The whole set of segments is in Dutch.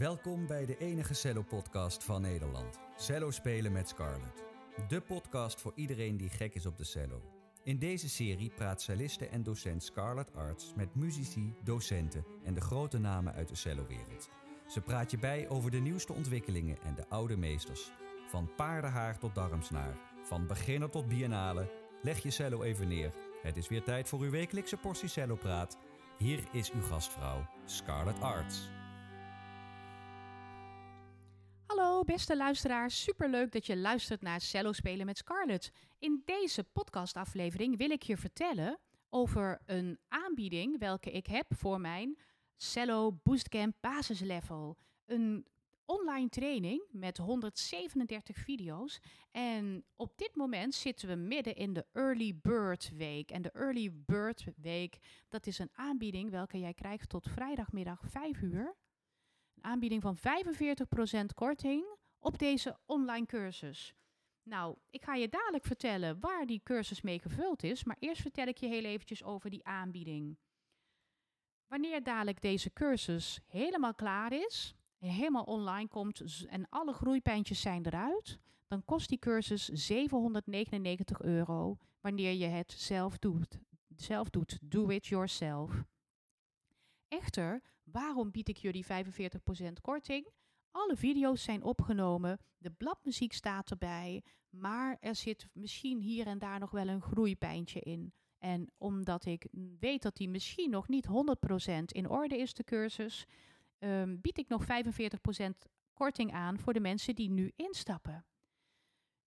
Welkom bij de enige cello-podcast van Nederland. Cello spelen met Scarlett. De podcast voor iedereen die gek is op de cello. In deze serie praat celliste en docent Scarlett Arts met muzici, docenten en de grote namen uit de cellowereld. Ze praat je bij over de nieuwste ontwikkelingen en de oude meesters. Van paardenhaar tot darmsnaar, van beginner tot biennale. Leg je cello even neer. Het is weer tijd voor uw wekelijkse portie cello-praat. Hier is uw gastvrouw, Scarlett Arts. Beste luisteraars, superleuk dat je luistert naar Cello Spelen met Scarlett. In deze podcastaflevering wil ik je vertellen over een aanbieding welke ik heb voor mijn Cello Boostcamp basislevel. Een online training met 137 video's. En op dit moment zitten we midden in de Early Bird Week. En de Early Bird Week, dat is een aanbieding welke jij krijgt tot vrijdagmiddag 5 uur. Een aanbieding van 45% korting op deze online cursus. Nou, ik ga je dadelijk vertellen waar die cursus mee gevuld is, maar eerst vertel ik je heel eventjes over die aanbieding. Wanneer dadelijk deze cursus helemaal klaar is helemaal online komt en alle groeipijntjes zijn eruit, dan kost die cursus 799 euro wanneer je het zelf doet. Zelf doet, do it yourself. Echter, waarom bied ik jullie 45% korting? Alle video's zijn opgenomen, de bladmuziek staat erbij, maar er zit misschien hier en daar nog wel een groeipijntje in. En omdat ik weet dat die misschien nog niet 100% in orde is, de cursus, um, bied ik nog 45% korting aan voor de mensen die nu instappen.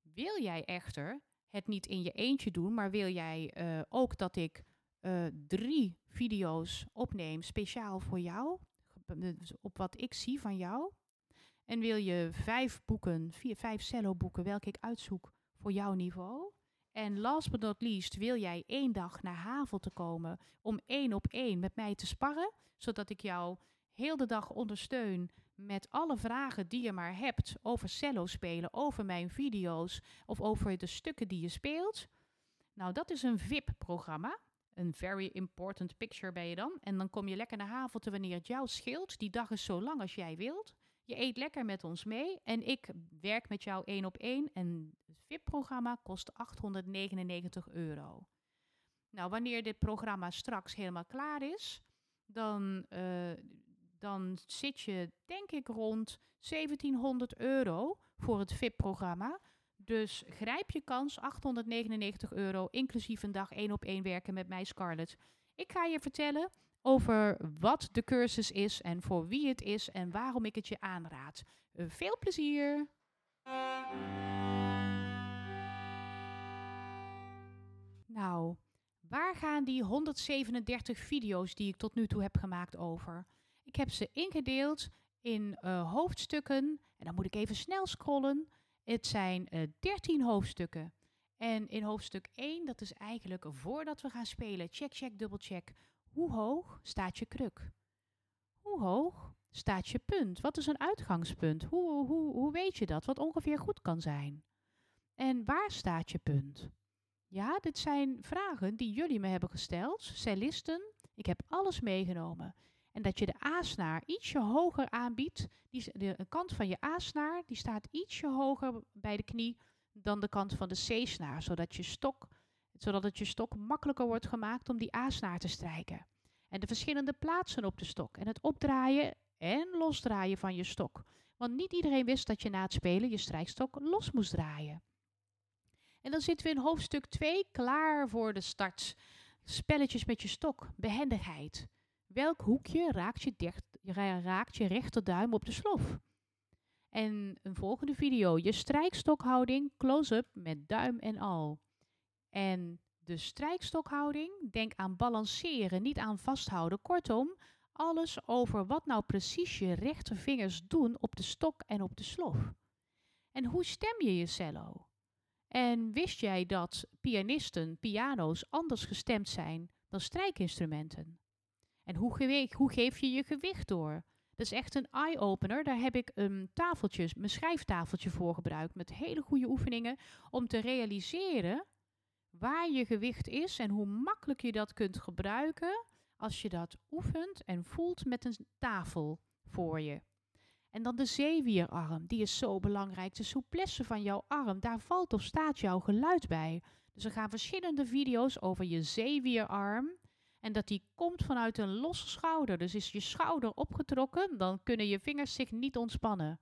Wil jij echter het niet in je eentje doen, maar wil jij uh, ook dat ik uh, drie video's opneem speciaal voor jou, dus op wat ik zie van jou. En wil je vijf boeken, vier, vijf cello boeken, welke ik uitzoek voor jouw niveau. En last but not least, wil jij één dag naar Havel te komen om één op één met mij te sparren, zodat ik jou heel de dag ondersteun met alle vragen die je maar hebt over cello spelen, over mijn video's of over de stukken die je speelt. Nou, dat is een VIP-programma. Een very important picture ben je dan. En dan kom je lekker naar Havelte wanneer het jou scheelt. Die dag is zo lang als jij wilt. Je eet lekker met ons mee en ik werk met jou één op één. En het VIP-programma kost 899 euro. Nou, wanneer dit programma straks helemaal klaar is, dan, uh, dan zit je denk ik rond 1700 euro voor het VIP-programma. Dus grijp je kans, 899 euro, inclusief een dag één op één werken met mij, Scarlett. Ik ga je vertellen over wat de cursus is en voor wie het is en waarom ik het je aanraad. Uh, veel plezier! Nou, waar gaan die 137 video's die ik tot nu toe heb gemaakt over? Ik heb ze ingedeeld in uh, hoofdstukken en dan moet ik even snel scrollen. Het zijn uh, 13 hoofdstukken. En in hoofdstuk 1, dat is eigenlijk voordat we gaan spelen, check, check, dubbel check. Hoe hoog staat je kruk? Hoe hoog staat je punt? Wat is een uitgangspunt? Hoe, hoe, hoe weet je dat? Wat ongeveer goed kan zijn? En waar staat je punt? Ja, dit zijn vragen die jullie me hebben gesteld, cellisten. Ik heb alles meegenomen. En dat je de A-snaar ietsje hoger aanbiedt. Die, de kant van je A-snaar die staat ietsje hoger bij de knie dan de kant van de C-snaar. Zodat, je stok, zodat het je stok makkelijker wordt gemaakt om die A-snaar te strijken. En de verschillende plaatsen op de stok. En het opdraaien en losdraaien van je stok. Want niet iedereen wist dat je na het spelen je strijkstok los moest draaien. En dan zitten we in hoofdstuk 2 klaar voor de start. Spelletjes met je stok, behendigheid. Welk hoekje raakt je, dicht, raakt je rechterduim op de slof? En een volgende video, je strijkstokhouding close-up met duim en al. En de strijkstokhouding, denk aan balanceren, niet aan vasthouden. Kortom, alles over wat nou precies je rechtervingers doen op de stok en op de slof. En hoe stem je je cello? En wist jij dat pianisten, piano's anders gestemd zijn dan strijkinstrumenten? En hoe, hoe geef je je gewicht door? Dat is echt een eye-opener. Daar heb ik een tafeltje, mijn schrijftafeltje voor gebruikt. Met hele goede oefeningen om te realiseren waar je gewicht is en hoe makkelijk je dat kunt gebruiken als je dat oefent en voelt met een tafel voor je. En dan de zeewierarm, die is zo belangrijk. De souplesse van jouw arm, daar valt of staat jouw geluid bij. Dus er gaan verschillende video's over je zeewierarm. En dat die komt vanuit een losse schouder. Dus is je schouder opgetrokken, dan kunnen je vingers zich niet ontspannen.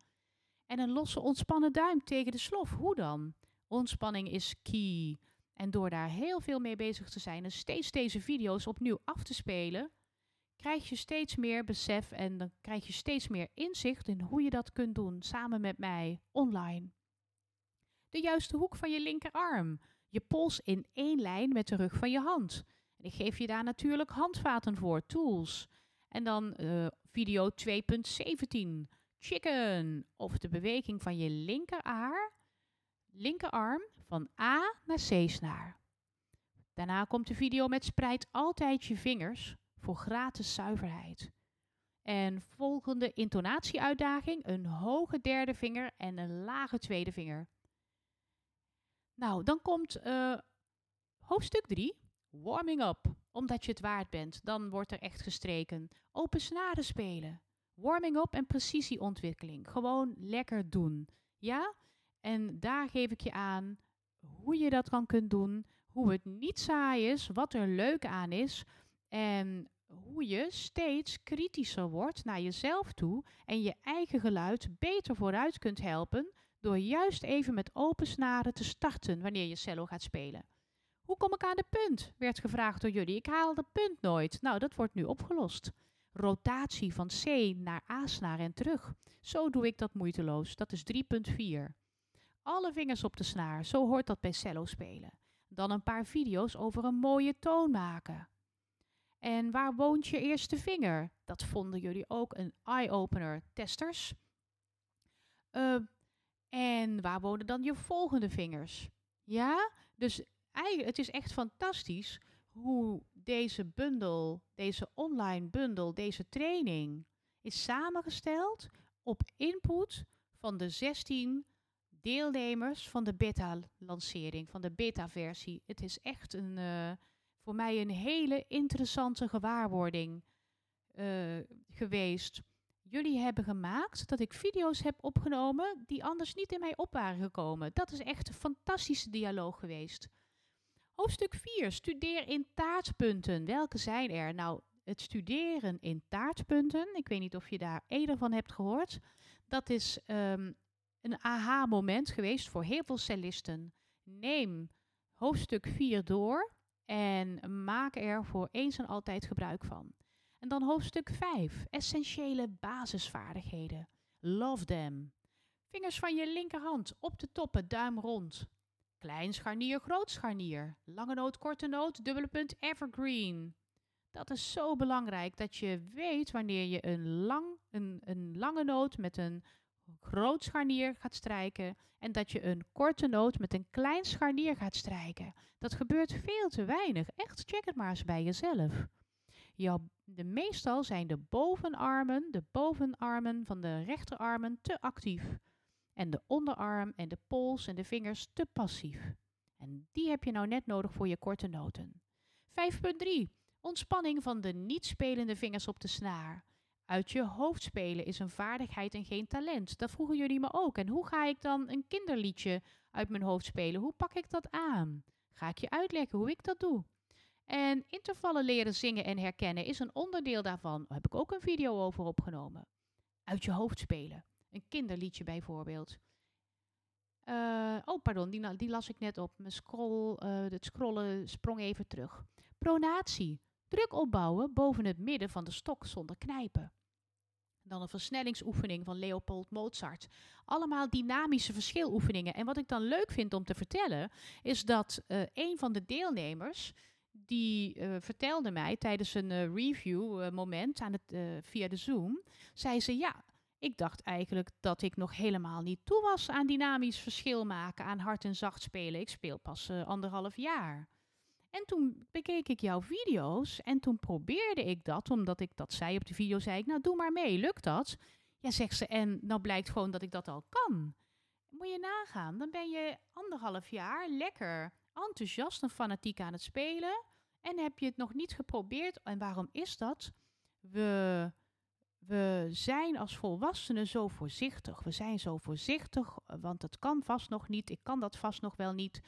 En een losse ontspannen duim tegen de slof, hoe dan? Ontspanning is key. En door daar heel veel mee bezig te zijn en steeds deze video's opnieuw af te spelen, krijg je steeds meer besef en dan krijg je steeds meer inzicht in hoe je dat kunt doen samen met mij online. De juiste hoek van je linkerarm. Je pols in één lijn met de rug van je hand. En ik geef je daar natuurlijk handvaten voor, tools. En dan uh, video 2.17, chicken, of de beweging van je linkeraar, linkerarm van A naar C-snaar. Daarna komt de video met spreid altijd je vingers voor gratis zuiverheid. En volgende intonatieuitdaging, een hoge derde vinger en een lage tweede vinger. Nou, dan komt uh, hoofdstuk 3, warming up. Omdat je het waard bent, dan wordt er echt gestreken. Open snaren spelen. Warming up en precisieontwikkeling. Gewoon lekker doen. Ja? En daar geef ik je aan hoe je dat kan kunt doen. Hoe het niet saai is, wat er leuk aan is. En hoe je steeds kritischer wordt naar jezelf toe en je eigen geluid beter vooruit kunt helpen door juist even met open snaren te starten wanneer je cello gaat spelen. Hoe kom ik aan de punt? werd gevraagd door jullie. Ik haal de punt nooit. Nou, dat wordt nu opgelost. Rotatie van C naar A-snaar en terug. Zo doe ik dat moeiteloos. Dat is 3.4. Alle vingers op de snaar, zo hoort dat bij cello spelen. Dan een paar video's over een mooie toon maken. En waar woont je eerste vinger? Dat vonden jullie ook een eye-opener. Testers. Uh, en waar wonen dan je volgende vingers? Ja, dus het is echt fantastisch hoe deze bundel, deze online bundel, deze training is samengesteld op input van de 16 deelnemers van de beta-lancering, van de beta-versie. Het is echt een, uh, voor mij een hele interessante gewaarwording uh, geweest. Jullie hebben gemaakt dat ik video's heb opgenomen die anders niet in mij op waren gekomen. Dat is echt een fantastische dialoog geweest. Hoofdstuk 4. Studeer in taartpunten. Welke zijn er? Nou, het studeren in taartpunten. Ik weet niet of je daar eerder van hebt gehoord. Dat is um, een aha-moment geweest voor heel veel cellisten. Neem hoofdstuk 4 door en maak er voor eens en altijd gebruik van. En dan hoofdstuk 5, essentiële basisvaardigheden. Love them. Vingers van je linkerhand op de toppen, duim rond. Klein scharnier, groot scharnier. Lange noot, korte noot, dubbele punt, evergreen. Dat is zo belangrijk dat je weet wanneer je een, lang, een, een lange noot met een groot scharnier gaat strijken en dat je een korte noot met een klein scharnier gaat strijken. Dat gebeurt veel te weinig. Echt, check het maar eens bij jezelf. De, meestal zijn de bovenarmen, de bovenarmen van de rechterarmen te actief. En de onderarm en de pols en de vingers te passief. En die heb je nou net nodig voor je korte noten. 5.3. Ontspanning van de niet spelende vingers op de snaar. Uit je hoofd spelen is een vaardigheid en geen talent. Dat vroegen jullie me ook. En hoe ga ik dan een kinderliedje uit mijn hoofd spelen? Hoe pak ik dat aan? Ga ik je uitleggen hoe ik dat doe? En intervallen leren zingen en herkennen is een onderdeel daarvan. Daar heb ik ook een video over opgenomen. Uit je hoofd spelen. Een kinderliedje bijvoorbeeld. Uh, oh, pardon, die, die, las ik net op. Mijn scroll, uh, het scrollen sprong even terug. Pronatie. Druk opbouwen boven het midden van de stok zonder knijpen. Dan een versnellingsoefening van Leopold Mozart. Allemaal dynamische verschiloefeningen. En wat ik dan leuk vind om te vertellen, is dat uh, een van de deelnemers die uh, vertelde mij tijdens een uh, review moment aan het, via de Zoom, zei ze ja, ik dacht eigenlijk dat ik nog helemaal niet toe was aan dynamisch verschil maken, aan hard en zacht spelen. Ik speel pas anderhalf jaar. En toen bekeek ik jouw video's en toen probeerde ik dat, omdat ik dat zei op de video, zei ik, nou doe maar mee, lukt dat? Ja, zegt ze, en nou blijkt gewoon dat ik dat al kan. Moet je nagaan, dan ben je anderhalf jaar lekker enthousiast en fanatiek aan het spelen en heb je het nog niet geprobeerd. En waarom is dat? We we zijn als volwassenen zo voorzichtig. We zijn zo voorzichtig, want het kan vast nog niet. Ik kan dat vast nog wel niet.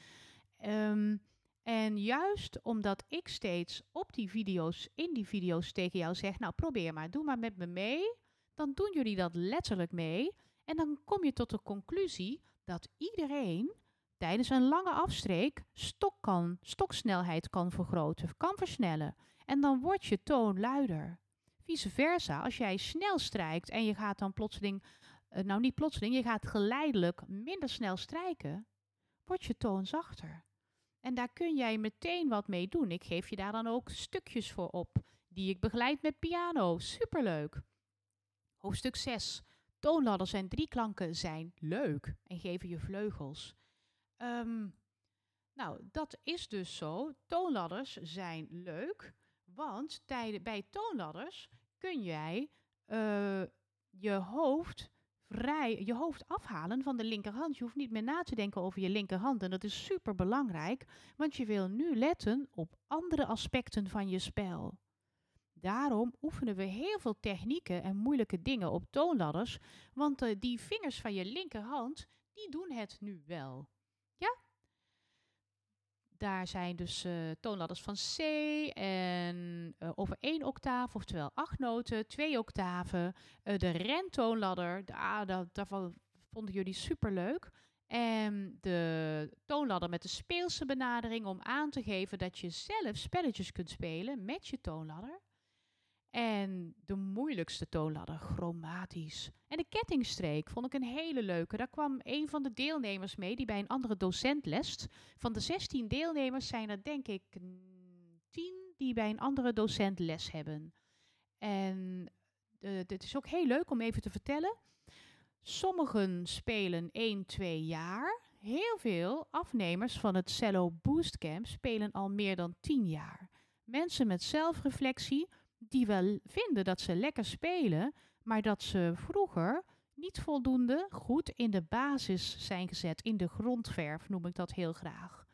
Ehm, en juist omdat ik steeds op die video's, in die video's tegen jou zeg, nou probeer maar, doe maar met me mee. Dan doen jullie dat letterlijk mee. En dan kom je tot de conclusie dat iedereen tijdens een lange afstreek stok kan, stoksnelheid kan vergroten, kan versnellen. En dan wordt je toon luider. Vice versa, als jij snel strijkt en je gaat dan plotseling, uh, nou niet plotseling, je gaat geleidelijk minder snel strijken, wordt je toon zachter. En daar kun jij meteen wat mee doen. Ik geef je daar dan ook stukjes voor op, die ik begeleid met piano. Superleuk. Hoofdstuk 6. Toonladders en drieklanken zijn leuk en geven je vleugels. Um, nou, dat is dus zo. Toonladders zijn leuk, want bij toonladders kun jij uh, je hoofd vrij, je hoofd afhalen van de linkerhand. Je hoeft niet meer na te denken over je linkerhand. En dat is super belangrijk, want je wil nu letten op andere aspecten van je spel. Daarom oefenen we heel veel technieken en moeilijke dingen op toonladders, want uh, die vingers van je linkerhand, die doen het nu wel. Daar zijn dus uh, toonladders van C en uh, over één octaaf, oftewel acht noten, twee octaven. Uh, de rentoonladder, ah, dat, vonden jullie super leuk. En de toonladder met de speelse benadering om aan te geven dat je zelf spelletjes kunt spelen met je toonladder. En de moeilijkste toonladder, chromatisch. En de kettingstreek vond ik een hele leuke. Daar kwam een van de deelnemers mee die bij een andere docent lest. Van de 16 deelnemers zijn er denk ik 10 die bij een andere docent les hebben. En uh, dit is ook heel leuk om even te vertellen. Sommigen spelen 1, 2 jaar. Heel veel afnemers van het Cello Boostcamp spelen al meer dan 10 jaar. Mensen met zelfreflectie die wel vinden dat ze lekker spelen, maar dat ze vroeger niet voldoende goed in de basis zijn gezet, in de grondverf noem ik dat heel graag.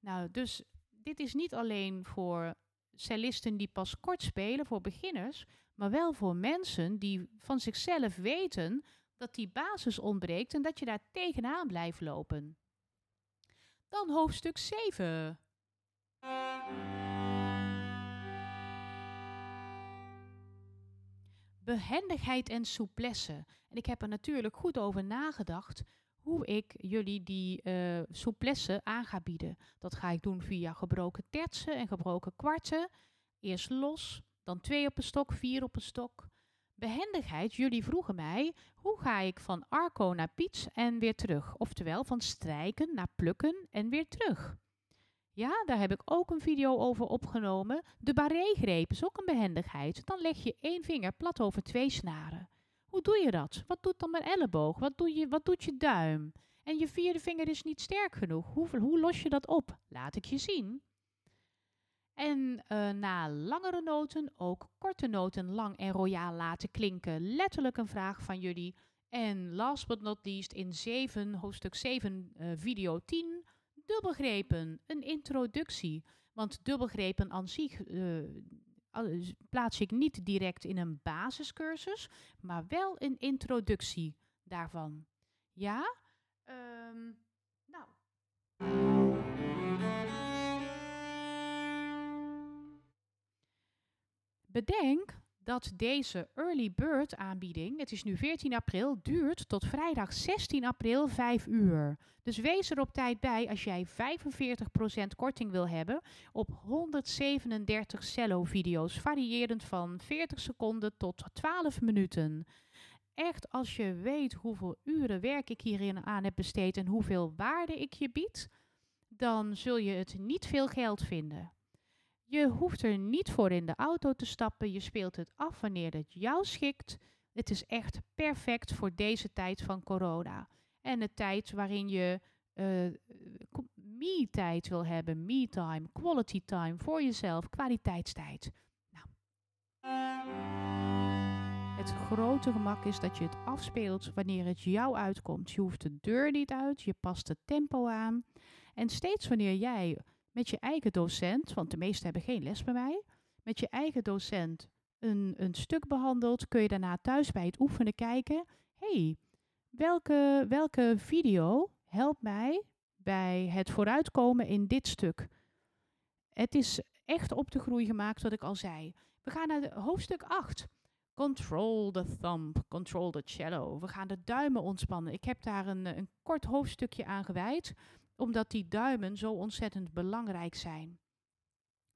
Nou, dus dit is niet alleen voor cellisten die pas kort spelen, voor beginners, maar wel voor mensen die van zichzelf weten dat die basis ontbreekt en dat je daar tegenaan blijft lopen. Dan hoofdstuk 7. Behendigheid en souplesse. En ik heb er natuurlijk goed over nagedacht hoe ik jullie die uh, souplesse aan ga bieden. Dat ga ik doen via gebroken tertsen en gebroken kwarten. Eerst los, dan twee op een stok, vier op een stok. Behendigheid, jullie vroegen mij, hoe ga ik van arco naar piets en weer terug? Oftewel van strijken naar plukken en weer terug. Ja, daar heb ik ook een video over opgenomen. De barré-greep is ook een behendigheid. Dan leg je één vinger plat over twee snaren. Hoe doe je dat? Wat doet dan mijn elleboog? Wat, doe je, wat doet je duim? En je vierde vinger is niet sterk genoeg. Hoe, hoe los je dat op? Laat ik je zien. En uh, na langere noten ook korte noten lang en royaal laten klinken. Letterlijk een vraag van jullie. En last but not least in 7, hoofdstuk 7, uh, video 10 dubbelgrepen, een introductie. Want dubbelgrepen aan zich uh, plaats ik niet direct in een basiscursus, maar wel een introductie daarvan. Ja? Um, nou. Bedenk dat deze early bird aanbieding, het is nu 14 april, duurt tot vrijdag 16 april 5 uur. Dus wees er op tijd bij als jij 45% korting wil hebben op 137 cello-video's, variërend van 40 seconden tot 12 minuten. Echt, als je weet hoeveel uren werk ik hierin aan heb besteed en hoeveel waarde ik je bied, dan zul je het niet veel geld vinden. Je hoeft er niet voor in de auto te stappen. Je speelt het af wanneer het jou schikt. Het is echt perfect voor deze tijd van corona. En de tijd waarin je uh, me-tijd wil hebben, me-time, quality time voor jezelf, kwaliteitstijd. Nou. Het grote gemak is dat je het afspeelt wanneer het jou uitkomt. Je hoeft de deur niet uit, je past het tempo aan. En steeds wanneer jij met je eigen docent, want de meesten hebben geen les bij mij, met je eigen docent een, een stuk behandeld, kun je daarna thuis bij het oefenen kijken. hey, welke, welke video helpt mij bij het vooruitkomen in dit stuk? Het is echt op de groei gemaakt, wat ik al zei. We gaan naar hoofdstuk 8. Control the thumb, control the cello. We gaan de duimen ontspannen. Ik heb daar een, een kort hoofdstukje aan gewijd, omdat die duimen zo ontzettend belangrijk zijn.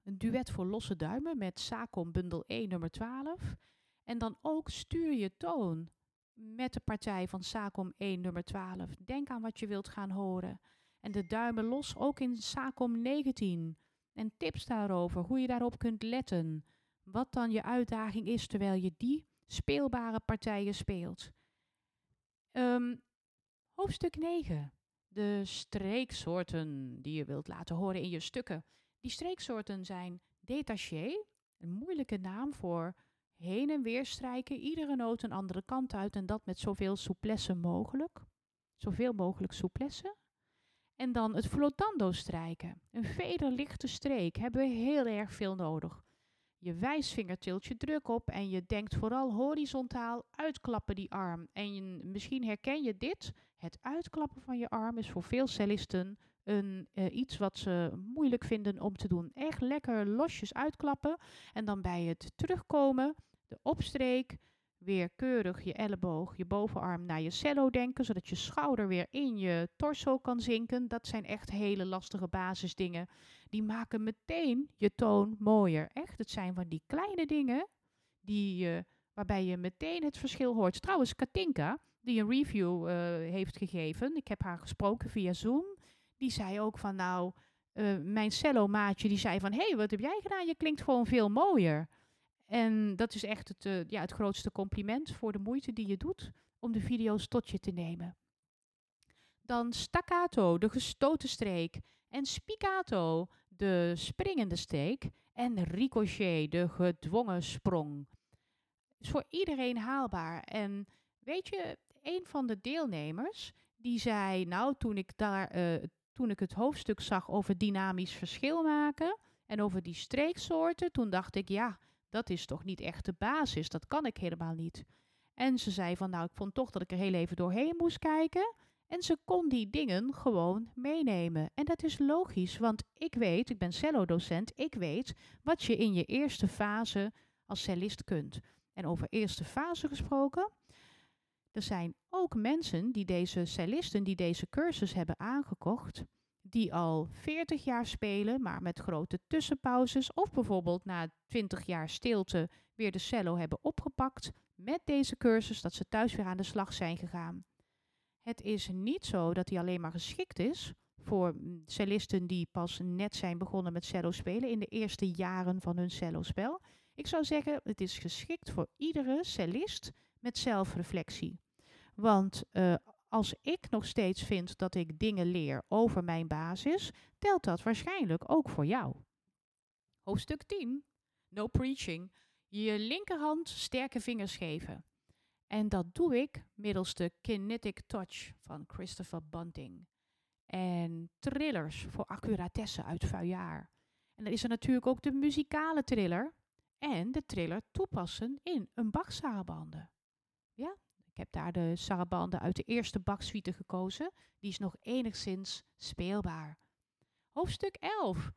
Een duet voor losse duimen met Sacom bundel 1 nummer 12. En dan ook stuur je toon met de partij van Sacom 1 nummer 12. Denk aan wat je wilt gaan horen. En de duimen los ook in Sacom 19. En tips daarover, hoe je daarop kunt letten. Wat dan je uitdaging is terwijl je die speelbare partijen speelt. Um, hoofdstuk 9. De streeksoorten die je wilt laten horen in je stukken. Die streeksoorten zijn détaché, een moeilijke naam voor heen en weer strijken, iedere noot een andere kant uit en dat met zoveel souplesse mogelijk. Zoveel mogelijk souplesse. En dan het flotando strijken. Een vederlichte streek hebben we heel erg veel nodig. Je wijsvinger tilt je druk op en je denkt vooral horizontaal uitklappen die arm. En misschien herken je dit. Het uitklappen van je arm is voor veel cellisten een, uh, iets wat ze moeilijk vinden om te doen. Echt lekker losjes uitklappen en dan bij het terugkomen, de opstreek, weer keurig je elleboog, je bovenarm naar je cello denken, zodat je schouder weer in je torso kan zinken. Dat zijn echt hele lastige basisdingen. Die maken meteen je toon mooier. Echt, het zijn van die kleine dingen die, waarbij je meteen het verschil hoort. Trouwens, Katinka, die een review uh, heeft gegeven, ik heb haar gesproken via Zoom, die zei ook van nou, uh, mijn cello maatje, die zei van hé, hey, wat heb jij gedaan? Je klinkt gewoon veel mooier. En dat is echt het, uh, ja, het grootste compliment voor de moeite die je doet om de video's tot je te nemen. Dan staccato, de gestoten streek. En spiccato, de springende steek. En ricochet, de gedwongen sprong. Is voor iedereen haalbaar. En weet je, een van de deelnemers die zei, nou toen ik daar uh, toen ik het hoofdstuk zag over dynamisch verschil maken en over die streeksoorten, toen dacht ik, ja, dat is toch niet echt de basis, dat kan ik helemaal niet. En ze zei van, nou, ik vond toch dat ik er heel even doorheen moest kijken. En ze kon die dingen gewoon meenemen. En dat is logisch, want ik weet, ik ben cello-docent, ik weet wat je in je eerste fase als cellist kunt. En over eerste fase gesproken, er zijn ook mensen die deze cellisten, die deze cursus hebben aangekocht, die al 40 jaar spelen, maar met grote tussenpauzes, of bijvoorbeeld na 20 jaar stilte weer de cello hebben opgepakt met deze cursus, dat ze thuis weer aan de slag zijn gegaan. Het is niet zo dat hij alleen maar geschikt is voor cellisten die pas net zijn begonnen met cello spelen in de eerste jaren van hun cellospel. Ik zou zeggen, het is geschikt voor iedere cellist met zelfreflectie. Want uh, als ik nog steeds vind dat ik dingen leer over mijn basis, telt dat waarschijnlijk ook voor jou. Hoofdstuk 10. No preaching. Je linkerhand sterke vingers geven. En dat doe ik middels de Kinetic Touch van Christopher Bunting. En trillers voor accuratesse uit Vuillard. En dan is er natuurlijk ook de muzikale triller. En de triller toepassen in een Bach-sarabande. Ja, ik heb daar de sarabande uit de eerste baksuite gekozen. Die is nog enigszins speelbaar. Hoofdstuk 11.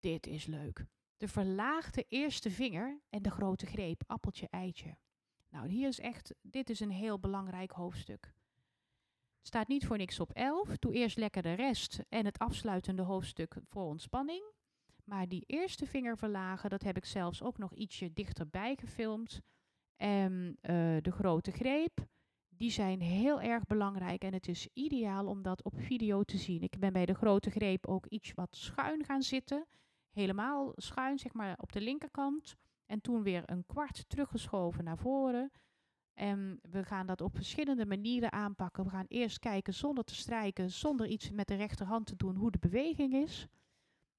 Dit is leuk. De verlaagde eerste vinger en de grote greep, appeltje, eitje. Nou, hier is echt, dit is een heel belangrijk hoofdstuk. Staat niet voor niks op 11. Doe eerst lekker de rest en het afsluitende hoofdstuk voor ontspanning. Maar die eerste vinger verlagen, dat heb ik zelfs ook nog ietsje dichterbij gefilmd. En uh, de grote greep, die zijn heel erg belangrijk en het is ideaal om dat op video te zien. Ik ben bij de grote greep ook iets wat schuin gaan zitten. Helemaal schuin, zeg maar op de linkerkant. En toen weer een kwart teruggeschoven naar voren. En we gaan dat op verschillende manieren aanpakken. We gaan eerst kijken zonder te strijken, zonder iets met de rechterhand te doen, hoe de beweging is.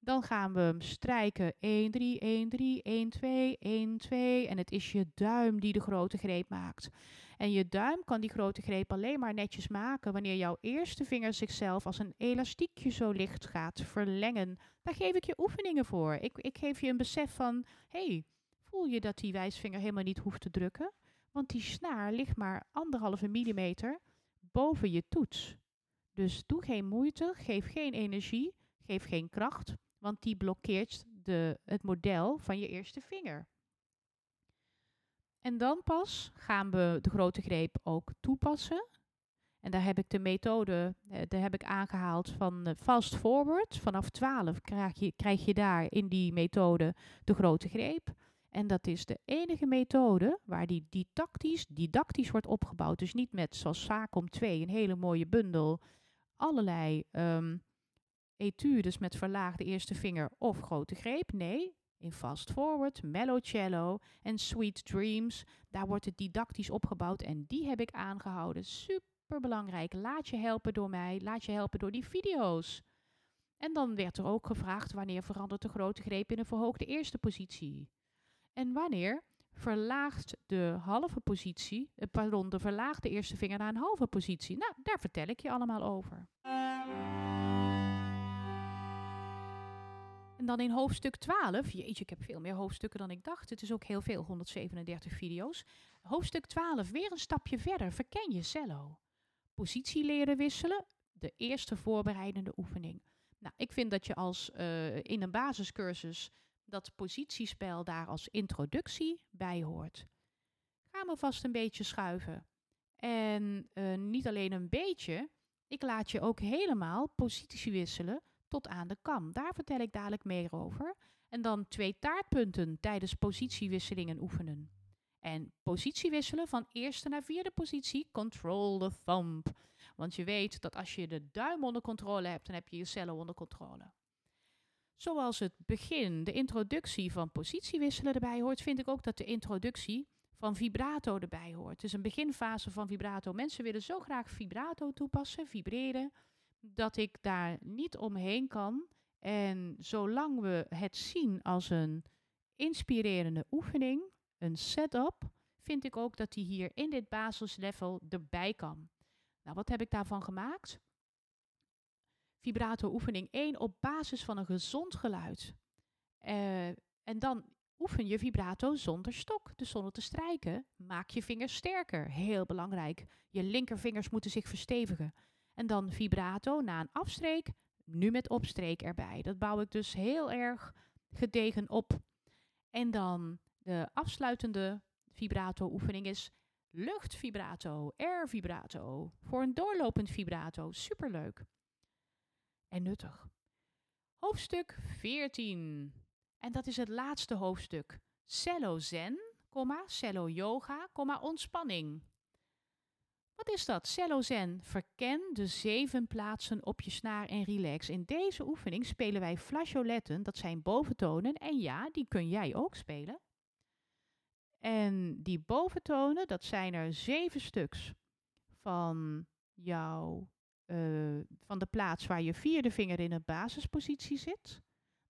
Dan gaan we hem strijken 1, 3, 1, 3, 1, 2, 1, 2. En het is je duim die de grote greep maakt. En je duim kan die grote greep alleen maar netjes maken wanneer jouw eerste vinger zichzelf als een elastiekje zo licht gaat verlengen. Daar geef ik je oefeningen voor. Ik, ik geef je een besef van, hey, voel je dat die wijsvinger helemaal niet hoeft te drukken. Want die snaar ligt maar anderhalve millimeter boven je toets. Dus doe geen moeite, geef geen energie, geef geen kracht, want die blokkeert de, het model van je eerste vinger. En dan pas gaan we de grote greep ook toepassen. En daar heb ik de methode eh, daar heb ik aangehaald van uh, fast forward. Vanaf 12 krijg je, daar in die methode de grote greep. En dat is de enige methode waar die didactisch, didactisch wordt opgebouwd. Dus niet met zoals SACOM 2, een hele mooie bundel, allerlei um, etudes met verlaagde eerste vinger of grote greep. Nee, in Fast Forward, Mellow Cello en Sweet Dreams, daar wordt het didactisch opgebouwd en die heb ik aangehouden. Super belangrijk. Laat je helpen door mij, laat je helpen door die video's. En dan werd er ook gevraagd wanneer verandert de grote greep in een verhoogde eerste positie. En wanneer verlaagt de halve positie, eh, pardon, de verlaagde eerste vinger naar een halve positie? Nou, daar vertel ik je allemaal over. En dan in hoofdstuk 12, jeetje, ik heb veel meer hoofdstukken dan ik dacht. Het is ook heel veel, 137 video's. Hoofdstuk 12, weer een stapje verder. Verken je cello. Positie leren wisselen, de eerste voorbereidende oefening. Nou, ik vind dat je als uh, in een basiscursus dat positiespel daar als introductie bij hoort. Ga me vast een beetje schuiven. En uh, niet alleen een beetje, ik laat je ook helemaal positie wisselen tot aan de kam. Daar vertel ik dadelijk meer over. En dan twee taartpunten tijdens positiewisselingen oefenen. En positiewisselen van eerste naar vierde positie, control the thumb. Want je weet dat als je de duim onder controle hebt, dan heb je je cellen onder controle. Zoals het begin, de introductie van positiewisselen erbij hoort, vind ik ook dat de introductie van vibrato erbij hoort. Het is een beginfase van vibrato. Mensen willen zo graag vibrato toepassen, vibreren, dat ik daar niet omheen kan. En zolang we het zien als een inspirerende oefening, een setup, vind ik ook dat die hier in dit basislevel erbij kan. Nou, wat heb ik daarvan gemaakt? Vibrato oefening 1 op basis van een gezond geluid. Uh, en dan oefen je vibrato zonder stok, dus zonder te strijken. Maak je vingers sterker, heel belangrijk. Je linkervingers moeten zich verstevigen. En dan vibrato na een afstreek, nu met opstreek erbij. Dat bouw ik dus heel erg gedegen op. En dan de afsluitende vibrato oefening is luchtvibrato, air vibrato. Voor een doorlopend vibrato, superleuk. En nuttig. Hoofdstuk 14. En dat is het laatste hoofdstuk. Cello Zen, cello yoga, ontspanning. Wat is dat? Cello Zen. Verken de zeven plaatsen op je snaar en relax. In deze oefening spelen wij flageoletten, dat zijn boventonen. En ja, die kun jij ook spelen. En die boventonen, dat zijn er zeven stuks van jouw, uh, van de plaats waar je vierde vinger in een basispositie zit.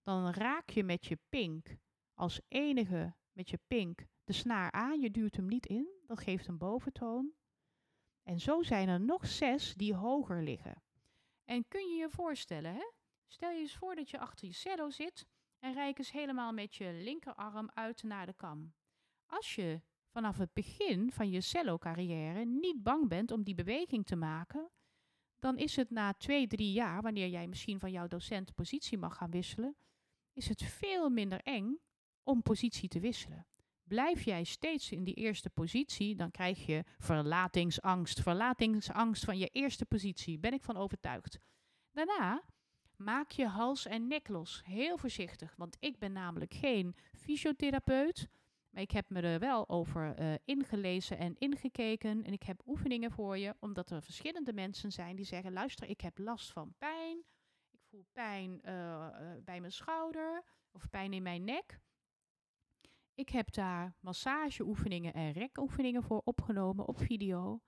Dan raak je met je pink als enige met je pink de snaar aan. Je duwt hem niet in, dat geeft een boventoon. En zo zijn er nog zes die hoger liggen. En kun je je voorstellen, hè? Stel je eens voor dat je achter je cello zit en rijk eens helemaal met je linkerarm uit naar de kam. Als je vanaf het begin van je cello-carrière niet bang bent om die beweging te maken, dan is het na twee, drie jaar, wanneer jij misschien van jouw docent positie mag gaan wisselen, is het veel minder eng om positie te wisselen. Blijf jij steeds in die eerste positie, dan krijg je verlatingsangst. Verlatingsangst van je eerste positie, ben ik van overtuigd. Daarna maak je hals en nek los, heel voorzichtig, want ik ben namelijk geen fysiotherapeut. Maar ik heb me er wel over uh, ingelezen en ingekeken. En ik heb oefeningen voor je, omdat er verschillende mensen zijn die zeggen: luister, ik heb last van pijn. Ik voel pijn uh, uh, bij mijn schouder of pijn in mijn nek. Ik heb daar massageoefeningen en rekoefeningen voor opgenomen op video.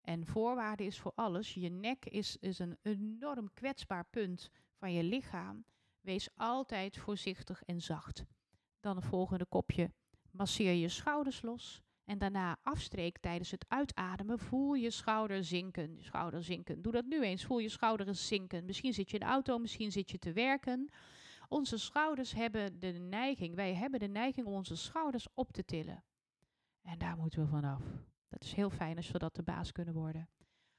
En voorwaarde is voor alles: je nek is, is een enorm kwetsbaar punt van je lichaam. Wees altijd voorzichtig en zacht. Dan het volgende kopje Masseer je schouders los en daarna afstreek tijdens het uitademen. Voel je schouder zinken, schouder zinken. Doe dat nu eens. Voel je schouder zinken. Misschien zit je in de auto, misschien zit je te werken. Onze schouders hebben de neiging, wij hebben de neiging om onze schouders op te tillen. En daar moeten we vanaf. Dat is heel fijn als we dat de baas kunnen worden.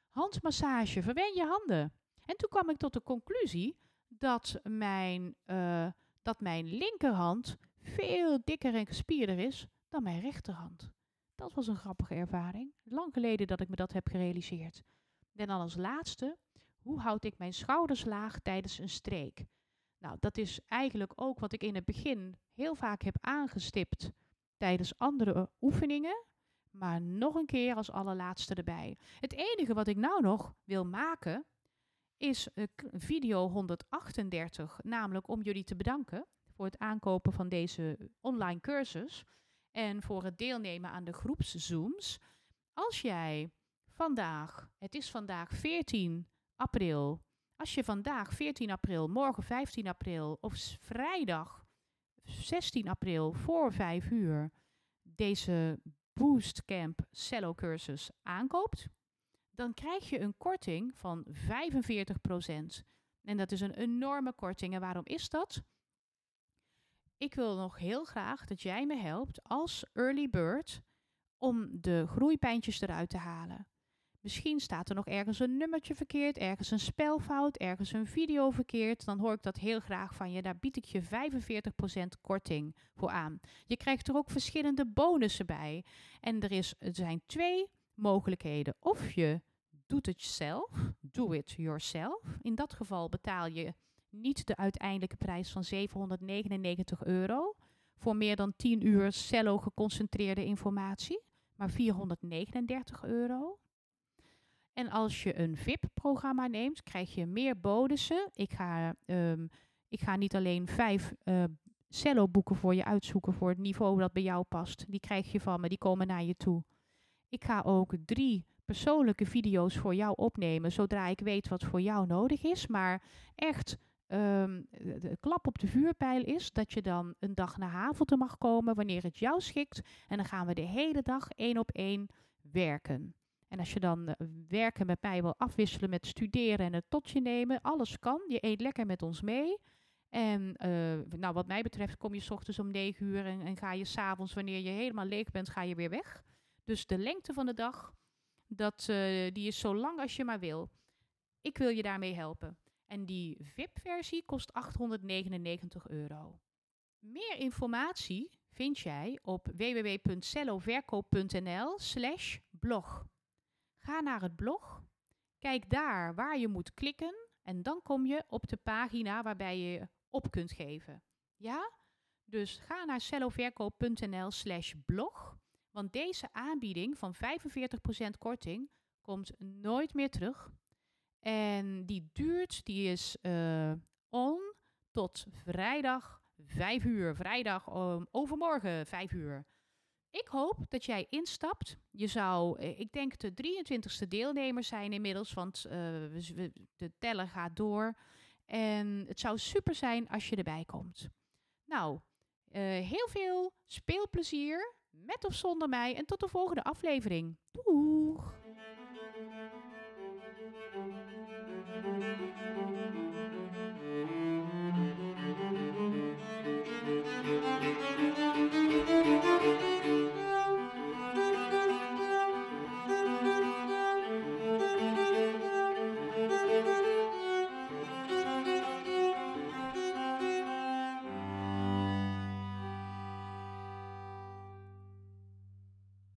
Handmassage, verwen je handen. En toen kwam ik tot de conclusie dat mijn, uh, dat mijn linkerhand veel dikker en gespierder is dan mijn rechterhand. Dat was een grappige ervaring. Lang geleden dat ik me dat heb gerealiseerd. En dan als laatste, hoe houd ik mijn schouders laag tijdens een streek? Nou, dat is eigenlijk ook wat ik in het begin heel vaak heb aangestipt tijdens andere oefeningen. Maar nog een keer als allerlaatste erbij. Het enige wat ik nou nog wil maken is video 138, namelijk om jullie te bedanken voor het aankopen van deze online cursus en voor het deelnemen aan de groepszooms. Als jij vandaag, het is vandaag 14 april, als je vandaag 14 april, morgen 15 april of vrijdag 16 april voor 5 uur deze Boostcamp Cello cursus aankoopt, dan krijg je een korting van 45%. En dat is een enorme korting. En waarom is dat? Ik wil nog heel graag dat jij me helpt als early bird om de groeipijntjes eruit te halen. Misschien staat er nog ergens een nummertje verkeerd, ergens een spelfout, ergens een video verkeerd. Dan hoor ik dat heel graag van je. Daar bied ik je 45% korting voor aan. Je krijgt er ook verschillende bonussen bij. En er, is, er zijn twee mogelijkheden. Of je doet het zelf, do it yourself. In dat geval betaal je niet de uiteindelijke prijs van 799 euro voor meer dan 10 uur cello geconcentreerde informatie, maar 439 euro. En als je een VIP-programma neemt, krijg je meer bonussen. Ik ga, um, ik ga niet alleen vijf uh, cello-boeken voor je uitzoeken voor het niveau dat bij jou past. Die krijg je van me, die komen naar je toe. Ik ga ook drie persoonlijke video's voor jou opnemen, zodra ik weet wat voor jou nodig is. Maar echt um, de klap op de vuurpijl is dat je dan een dag naar Havelte mag komen wanneer het jou schikt. En dan gaan we de hele dag één op één werken. En als je dan eh, werken met mij wil afwisselen met studeren en het totje nemen, alles kan. Je eet lekker met ons mee. En uh, nou, wat mij betreft kom je s ochtends om 9 uur en, ga je s'avonds, wanneer je helemaal leeg bent, ga je weer weg. Dus de lengte van de dag, dat, uh, die is zo lang als je maar wil. Ik wil je daarmee helpen. En die VIP-versie kost 899 euro. Meer informatie vind jij op www.celloverkoop.nl slash blog. Ga naar het blog, kijk daar waar je moet klikken en dan kom je op de pagina waarbij je op kunt geven. Ja? Dus ga naar celloverkoop.nl slash blog, want deze aanbieding van 45% korting komt nooit meer terug. En die duurt, die is uh, on tot vrijdag 5 uur. Vrijdag um, overmorgen 5 uur. Ik hoop dat jij instapt. Je zou, eh, ik denk de 23ste deelnemers zijn inmiddels, want we, de teller gaat door. En het zou super zijn als je erbij komt. Nou, uh, heel veel speelplezier, met of zonder mij. En tot de volgende aflevering. Doeg!